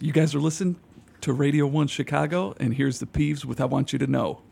You guys are listening to Radio 1 Chicago, and here's the Peeves with I Want You to Know.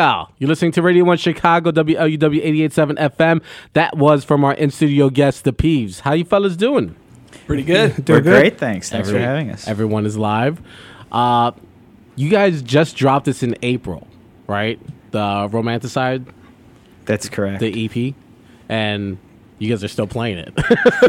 Yeah, you're listening to Radio One Chicago, WLUW 88.7 FM. That was from our in studio guest, the Peeves. How you fellas doing? Pretty good. We're great, thanks. Thanks for having us. Everyone is live. Uh, you guys just dropped this in April, right? The Romanticide, That's correct. the EP, and you guys are still playing it.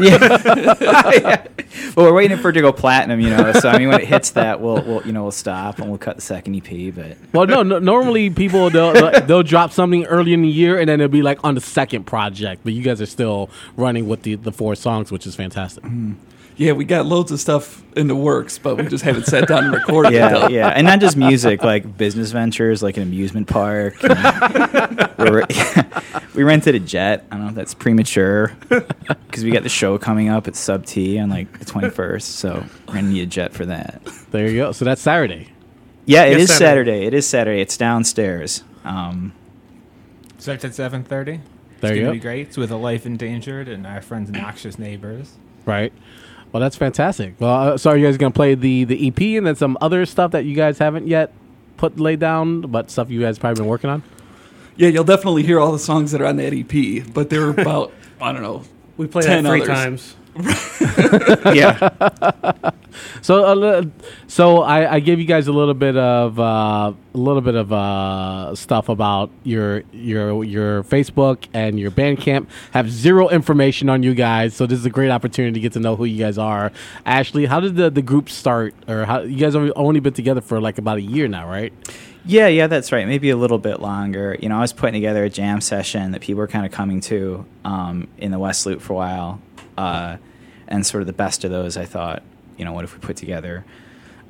yeah. Well, we're waiting for it to go platinum, you know. So I mean, when it hits that, we'll, we'll you know we'll stop and we'll cut the second EP. But well, no, no, normally people they'll, they'll drop something early in the year and then it'll be like on the second project, but you guys are still running with the the four songs, which is fantastic. Mm-hmm. Yeah, we got loads of stuff in the works, but we just haven't sat down and recorded it. yeah, yeah, and not just music, like business ventures, like an amusement park. we're- we rented a jet. I don't know if that's premature because we got the show coming up at Sub T on like the twenty first. So we're gonna need a jet for that. There you go. So that's Saturday. Yeah, it Yes, is Saturday. Saturday. It is Saturday. It's downstairs. Um, Starts at seven thirty. There it's you gonna go. be great. It's with a life endangered and our friends noxious neighbors. Right. Well, that's fantastic. Well, uh, so are you guys gonna play the the EP and then some other stuff that you guys haven't yet put laid down, but stuff you guys probably been working on? Yeah, you'll definitely hear all the songs that are on that EP, but there are about, I don't know, We played 10 that three others. times. yeah, So, a li- so I, I gave you guys a little bit of uh, a little bit of uh, stuff about your your your Facebook and your Bandcamp. Have zero information on you guys, so this is a great opportunity to get to know who you guys are. Ashley, how did the, the group start? Or how you guys have only been together for like about a year now, right? Yeah, yeah, that's right. Maybe a little bit longer. You know, I was putting together a jam session that people were kind of coming to um, in the West Loop for a while, uh, and sort of the best of those. I thought, you know, what if we put together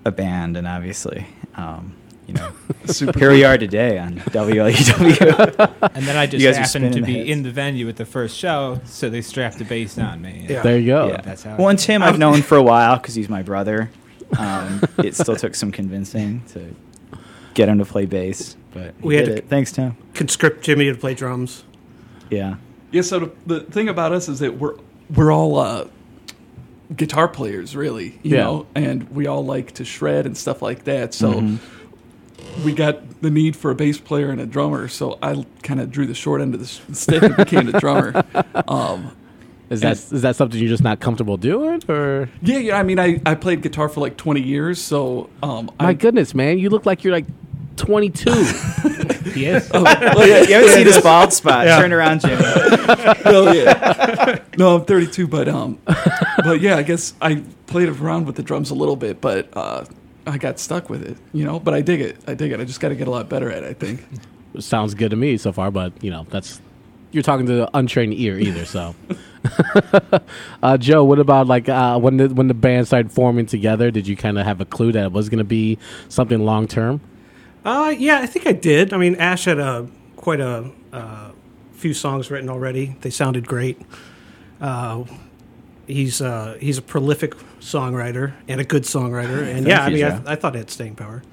a band? And obviously, um, you know, Super. here we are today on WLUW. And then I just You guys are happened to be hits. in the venue at the first show, so they strapped the bass on me. Yeah. There you go. yeah, That's how. Well, and Tim, I've known for a while because he's my brother. Um, it still took some convincing to get him to play bass, but We had did to- it. Thanks, Tim. Conscript Jimmy to play drums. Yeah. Yeah. So the, the thing about us is that we're we're all uh, guitar players, really. You Yeah. know, and we all like to shred and stuff like that. So. Mhm. We got the need for a bass player and a drummer, so I kind of drew the short end of the stick and became the drummer. Um, Is that is that something you're just not comfortable doing, or? yeah, yeah. I mean, I, I played guitar for like 20 years, so um, My I, goodness, man, you look like you're like 22. yes. is. well, yeah, You haven't seen his bald spot. Yeah. Turn around, Jimmy. well, yeah. No, I'm 32, but um, but yeah, I guess I played around with the drums a little bit, but uh, I got stuck with it, you know. But I dig it. I dig it. I just got to get a lot better at it. I think. Sounds good to me so far, but you know that's you're talking to the untrained ear either. So, uh, Joe, what about like uh, when the when the band started forming together? Did you kind of have a clue that it was going to be something long term? Uh, yeah, I think I did. I mean, Ash had a quite a uh, few songs written already. They sounded great. Uh, he's uh, he's a prolific songwriter and a good songwriter. And yeah, I mean. I, I thought it had staying power.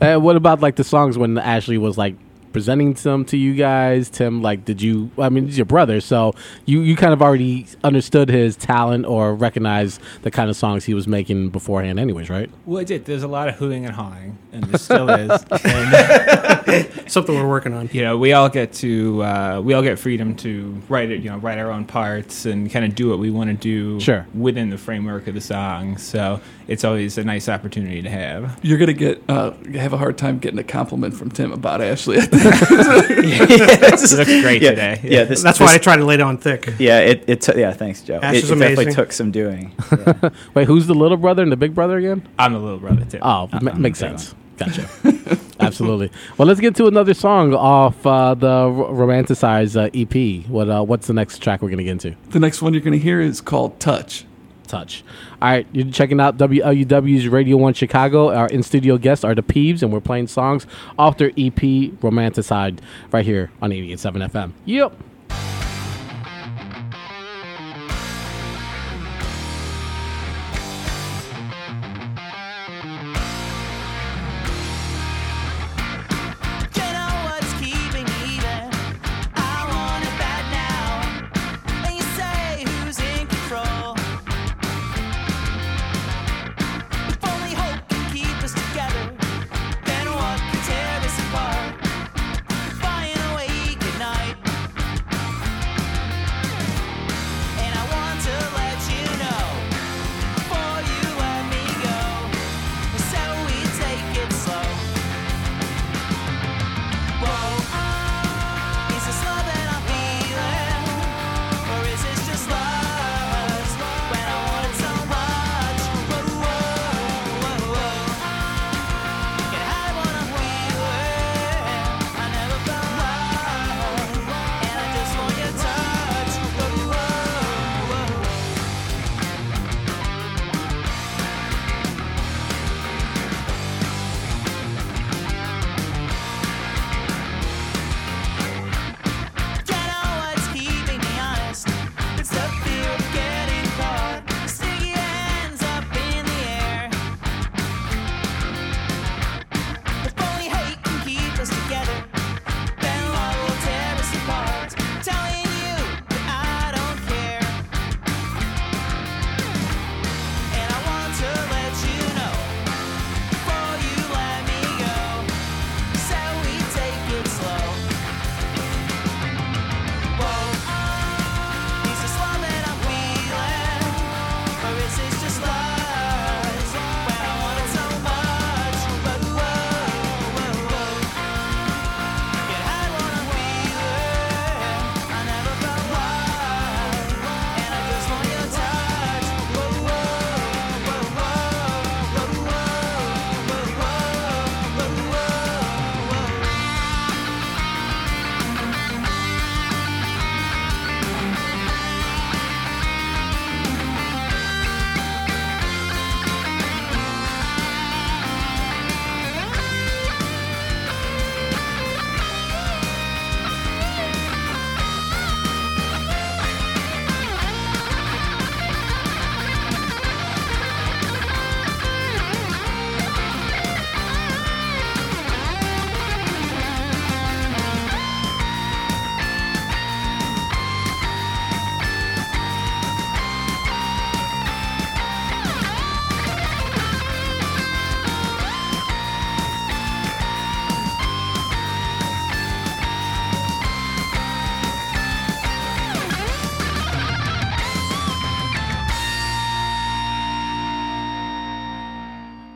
Uh, what about like the songs when Ashley was like presenting some to you guys? Tim, like, did you? I mean, he's your brother, so you you kind of already understood his talent or recognized the kind of songs he was making beforehand, anyways, right? Well, I did. There's a lot of hooting and hawing, and there still is. And Something we're working on. you know, we all get to uh, we all get freedom to write it. You know, write our own parts and kind of do what we want to do. Sure. Within the framework of the song, so it's always a nice opportunity to have. You're gonna get uh, have a hard time getting a compliment from Tim about Ashley. It looks great yeah, today. Yeah, this, That's this- why I try to lay it on thick. Yeah, it, it took. Yeah, thanks, Joe. Ash it is it definitely took some doing. Yeah. Wait, who's the little brother and the big brother again? I'm the little brother too. Oh, ma- Uh-uh, makes okay. sense. Gotcha. Absolutely. Well, let's get to another song off uh, the R- Romanticide uh, EP. What uh, What's the next track we're going to get into? the next one you're gonna hear is called "Touch." Touch. All right, you're checking out WLUW's Radio 1 Chicago. Our in studio guests are the Peeves, and we're playing songs off their EP Romanticide right here on 88.7 FM. Yep.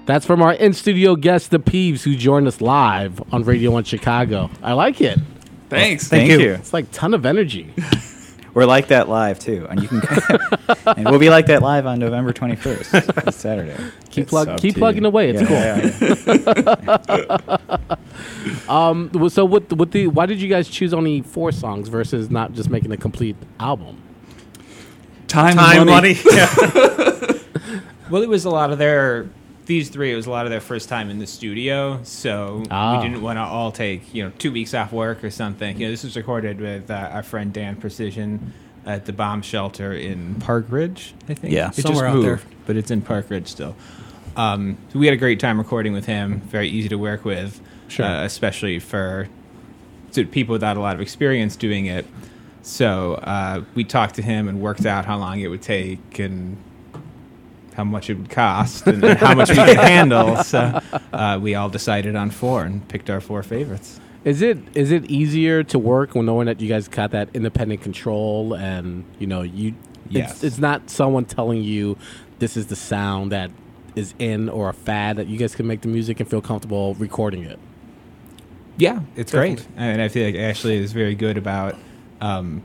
That's from our in studio guest, the Peeves, who joined us live on Radio One Chicago. I like it. Thanks. Thank Thank you. you. It's like ton of energy. We're like that live too, and you can. and we'll be like that live on November 21st, Saturday. Keep It's plug- sub keep T. plugging away. It's cool. Um, so with with the why did you guys choose only four songs versus not just making a complete album? Time, Time, money. money. Well, it was a lot of their these three. It was a lot of their first time in the studio, so Ah. we didn't want to all take you know two weeks off work or something. You know, this was recorded with uh, our friend Dan Precision at the bomb shelter in Park Ridge. I think. Yeah. it just Somewhere out moved, there. but it's in Park Ridge still. Um, so we had a great time recording with him. Very easy to work with, Sure. uh, especially for people without a lot of experience doing it. So uh, we talked to him and worked out how long it would take and how much it would cost and, and how much we could handle. So uh, we all decided on four and picked our four favorites. Is it is it easier to work when knowing that you guys got that independent control and you know you Yes. it's, it's not someone telling you this is the sound that is in or a fad that you guys can make the music and feel comfortable recording it. Yeah, it's great. Definitely. And I feel like Ashley is very good about, um,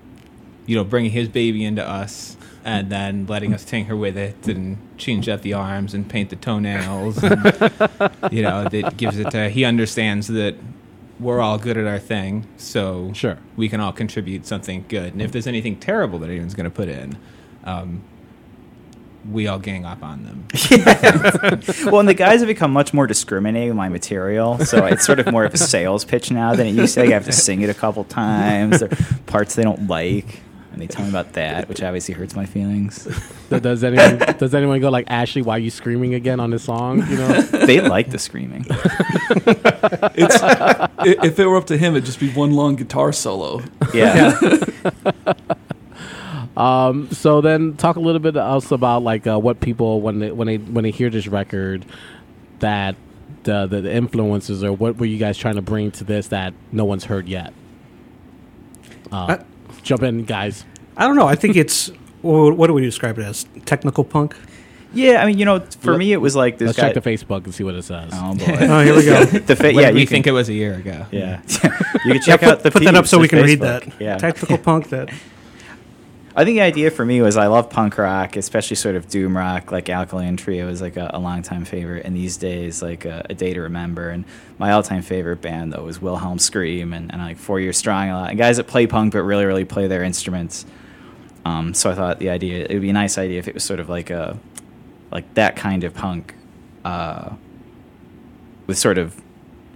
you know, bringing his baby into us and then letting us tinker with it and change up the arms and paint the toenails. And, you know, that gives it to, he understands that we're all good at our thing, so Sure. we can all contribute something good. And if there's anything terrible that anyone's going to put in, um, we all gang up on them. well, and the guys have become much more discriminating with my material, so it's sort of more of a sales pitch now than it used to. I have to sing it a couple times. There are parts they don't like, and they tell me about that, which obviously hurts my feelings. Th- Does anyone does anyone go like Ashley? Why are you screaming again on this song? You know, They like the screaming. It's, if it were up to him, it'd just be one long guitar solo. Yeah. Um, so then talk a little bit else about like uh, what people when they when they when they hear this record that the, the the influences or what were you guys trying to bring to this that no one's heard yet? Uh, I- jump in, guys. I don't know. I think it's what do we describe it as? Technical punk. Yeah, I mean, you know, for Let- me, it was like this Let's guy. check the Facebook and see what it says. oh boy. Oh, here we go. the fa- yeah, you think it was a year ago. Yeah, you can check Yeah, out put, the put that up so we the can read that. Yeah, Technical punk. That I think the idea for me was I love punk rock, especially sort of doom rock. Like Alkaline Trio is like a, a longtime favorite, and these days like a, a day to remember. And my all-time favorite band though was Wilhelm Scream, and, and like Four Year Strong a lot. And guys that play punk but really really play their instruments. Um, so I thought the idea it would be a nice idea if it was sort of like a like that kind of punk, uh, with sort of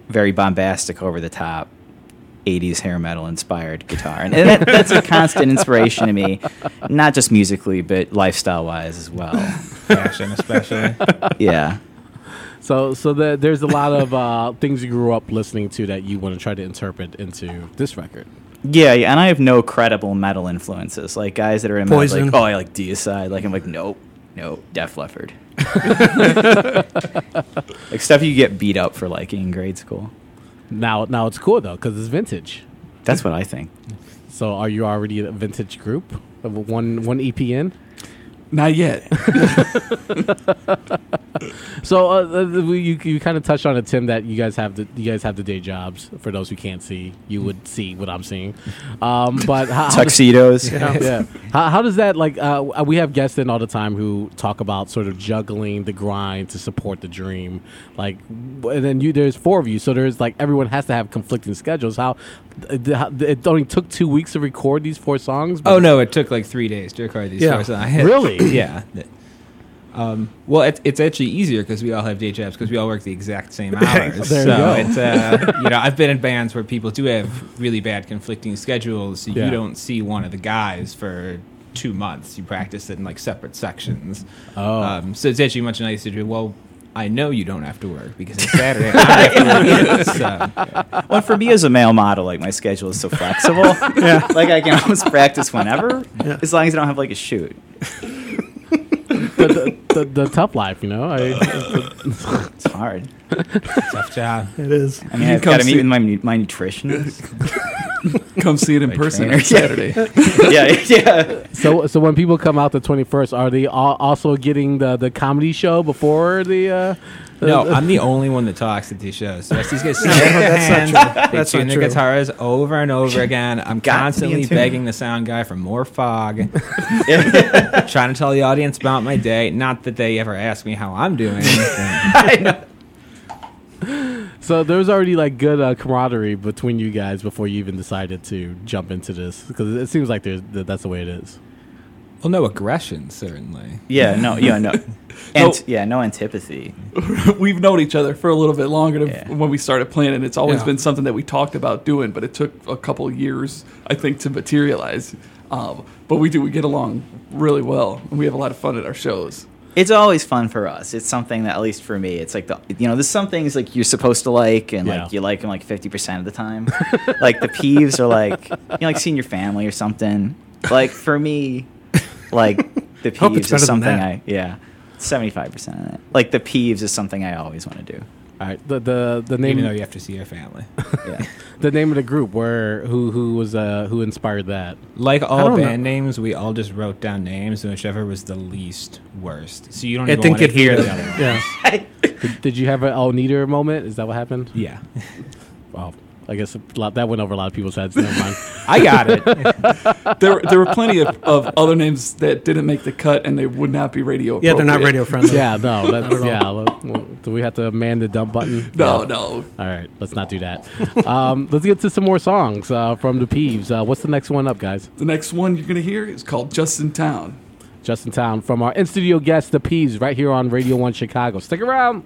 very bombastic, over the top. 80s hair metal inspired guitar. And that, that's a constant inspiration to me, not just musically, but lifestyle wise as well. Fashion, especially. Yeah. So so the, there's a lot of uh, things you grew up listening to that you want to try to interpret into this record. Yeah, yeah, and I have no credible metal influences. Like guys that are in metal, like, oh, I like Deicide. Like, I'm like, nope, nope, Def Leppard. like stuff you get beat up for liking in grade school. Now now it's cool though because it's vintage. That's what I think. So are you already a vintage group? Of One one EP in. Not yet. So uh, uh, you you kind of touched on it, Tim, that you guys have the you guys have the day jobs. For those who can't see, you would see what I'm seeing. Um, but how, how does- Tuxedos. yeah. How, how does that like? Uh, we have guests in all the time who talk about sort of juggling the grind to support the dream. Like, and then you there's four of you, so there's like everyone has to have conflicting schedules. How, it only took two weeks to record these four songs. Oh no, it took like three days to record these Yeah. four songs. Really? Yeah. Um, well, it, it's actually easier because we all have day jobs because we all work the exact same hours. There you so go. it's uh, you know I've been in bands where people do have really bad conflicting schedules. So Yeah. You don't see one of the guys for two months. You practice it in like separate sections. Oh. Um, so it's actually much nicer to do. Well, I know you don't have to work because it's Saturday. I have to work. So, Well, for me as a male model, like my schedule is so flexible. yeah. Like I can almost practice whenever, as long as I don't have like a shoot. The, the, the, the tough life, you know. I, It's hard. tough job. it is. I mean, You I've got to meet with my my nutritionist. come see it in person trainer. on Saturday. yeah, yeah. So, so when people come out the twenty first, are they all also getting the the comedy show before the? Uh, No, uh, I'm the only one that talks at these shows. The rest of these guys sit No, their that's not hands, true. They That's tune not their true. guitars over and over again. I'm Got me constantly into it. begging the sound guy for more fog, trying to tell the audience about my day. Not that they ever ask me how I'm doing. so there was already like good uh, camaraderie between you guys before you even decided to jump into this because it seems like there's that that's the way it is. Well, no aggression, certainly. Yeah, no, yeah, no. And yeah, no antipathy. We've known each other for a little bit longer than Yeah. when we started playing, and it's always Yeah. been something that we talked about doing. But it took a couple years, I think, to materialize. Um, but we do we get along really well, and we have a lot of fun at our shows. It's always fun for us. It's something that, at least for me, it's like the you know, there's some things like you're supposed to like, and Yeah. like you like them like 50 percent of the time. like the peeves are like you know, like seeing your family or something. Like for me, like the Hope it's peeves is something. I yeah, 75 percent of it. Like the peeves is something I always want to do. All right, the the the name Even though you have to see your family. Yeah. the name of the group where who who was uh who inspired that? Like all band know. names, we all just wrote down names, and whichever was the least worst. So you don't It even didn't want to hear heated. the other one. Yeah. Did, did you have an oh neater moment? Is that what happened? Yeah, Well, I guess a lot, that went over a lot of people's heads. Never mind. I got it. There, there were plenty of, of other names that didn't make the cut, and they would not be radio. Friendly. Yeah, they're not radio friendly. yeah, no, that's, Not at all. yeah. well, well, do we have to man the dump button? No, Yeah. no. All right, let's not do that. um, let's get to some more songs uh, from the Peeves. Uh, what's the next one up, guys? The next one you're gonna hear is called "Just in Town." Just in Town from our in studio guest, the Peeves, right here on Radio One Chicago. Stick around.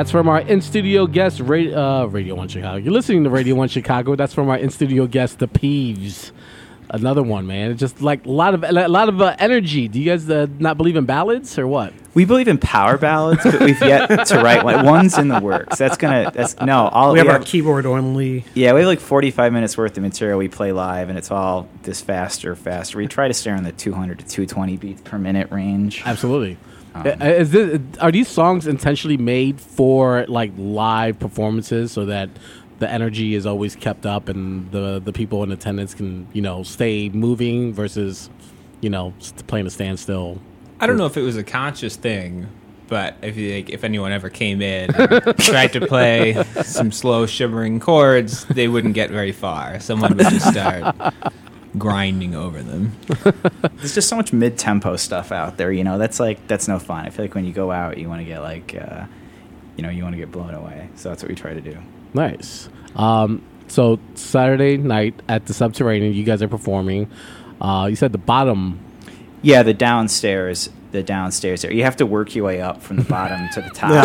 That's from our in studio guest, Radio, uh, Radio 1 Chicago. You're listening to Radio 1 Chicago. That's from our in studio guest, The Peeves. Another one, man. It's just like a lot of a lot of uh, energy. Do you guys uh, not believe in ballads or what? We believe in power ballads, but we've yet to write one. One's in the works. That's gonna. That's no. All We have our keyboard only. Yeah, we have like 45 minutes worth of material we play live, and it's all this faster, faster. We try to stay in the 200 to 220 beats per minute range. Absolutely. Um, Is this, are these songs intentionally made for like live performances so that the energy is always kept up and the the people in attendance can you know stay moving versus you know playing a standstill? I don't know if it was a conscious thing, but if you, like, if anyone ever came in and tried to play some slow shimmering chords, they wouldn't get very far. Someone would just start grinding over them. There's just so much mid-tempo stuff out there. You know, that's like that's no fun. I feel like when you go out, you want to get like, uh, you know, you want to get blown away. So that's what we try to do. Nice. Um, so Saturday night at the Subterranean, you guys are performing. Uh, you said the bottom. Yeah, the downstairs, the downstairs there. You have to work your way up from the bottom to the top.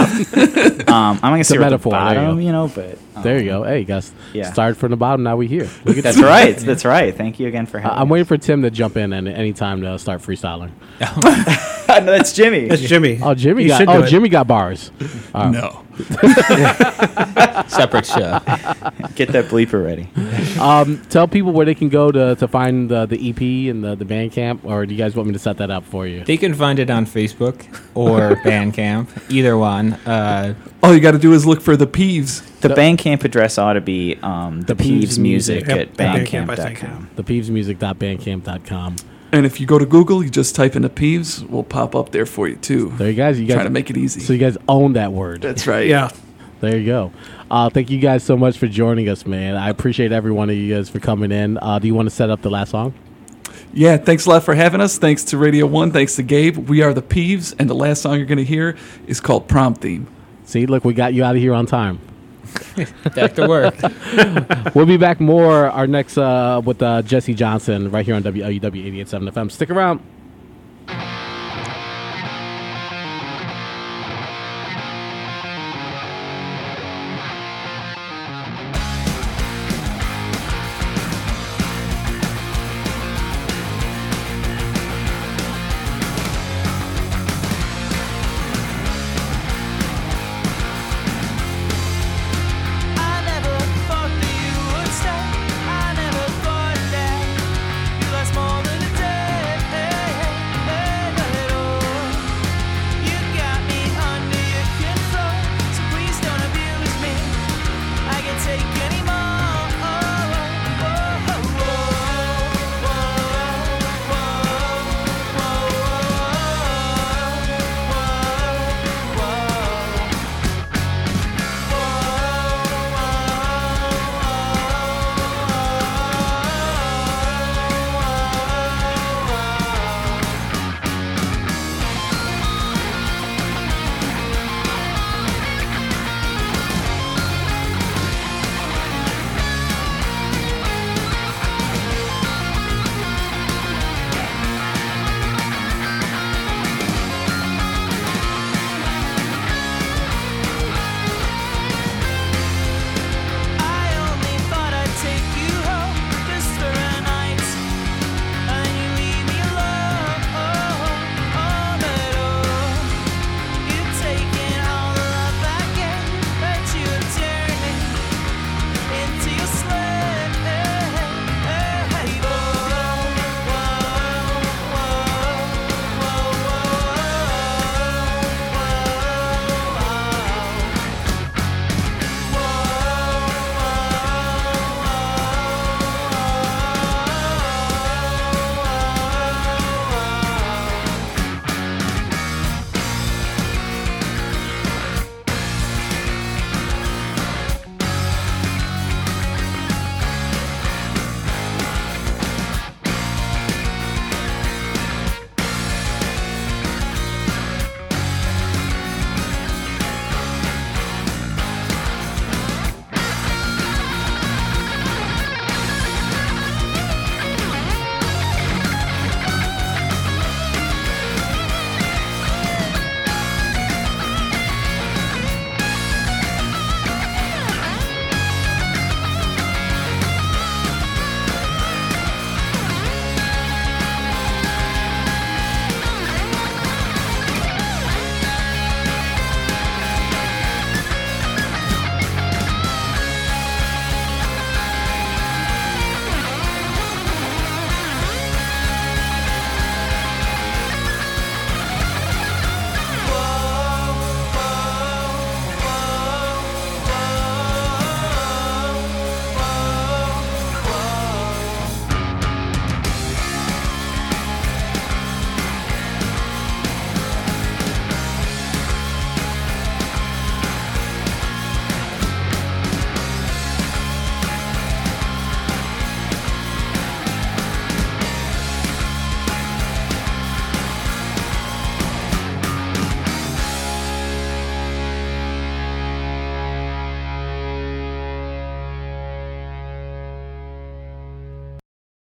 um, I'm not gonna say a we're at the metaphor, there you bottom, go. you know, but um, There you go. Hey, you guys yeah. started from the bottom. Now we here. Look at That's that. right. That's right. Thank you again for I- having. I'm waiting for Tim to jump in and any time to start freestyling. no, that's Jimmy. That's Jimmy. Oh, Jimmy You got. should Oh, do it. Jimmy got bars. Uh, No. Separate show. Get that bleeper ready. Um, tell people where they can go to, to find the, the EP and the, the band camp, or do you guys want me to set that up for you? They can find it on Facebook or Bandcamp, either one. Uh, All you got to do is look for the Peeves. The Bandcamp address ought to be um, the, The Peeves Peeves Music Music. at Yep, Bandcamp, I think, bandcamp.com. Thepeevesmusic.bandcamp.com. And if you go to Google, you just type in the Peeves, we'll pop up there for you too. There you guys. You guys Trying to make it easy. So you guys own that word. That's right. Yeah. There you go. Uh, thank you guys so much for joining us, man. I appreciate every one of you guys for coming in. Uh, do you want to set up the last song? Yeah, thanks a lot for having us. Thanks to Radio 1. Thanks to Gabe. We are the Peeves, and the last song you're going to hear is called Prom Theme. See, look, we got you out of here on time. Back to work. We'll be back more our next uh, with uh, Jesse Johnson right here on WLUW 88.7 FM. Stick around.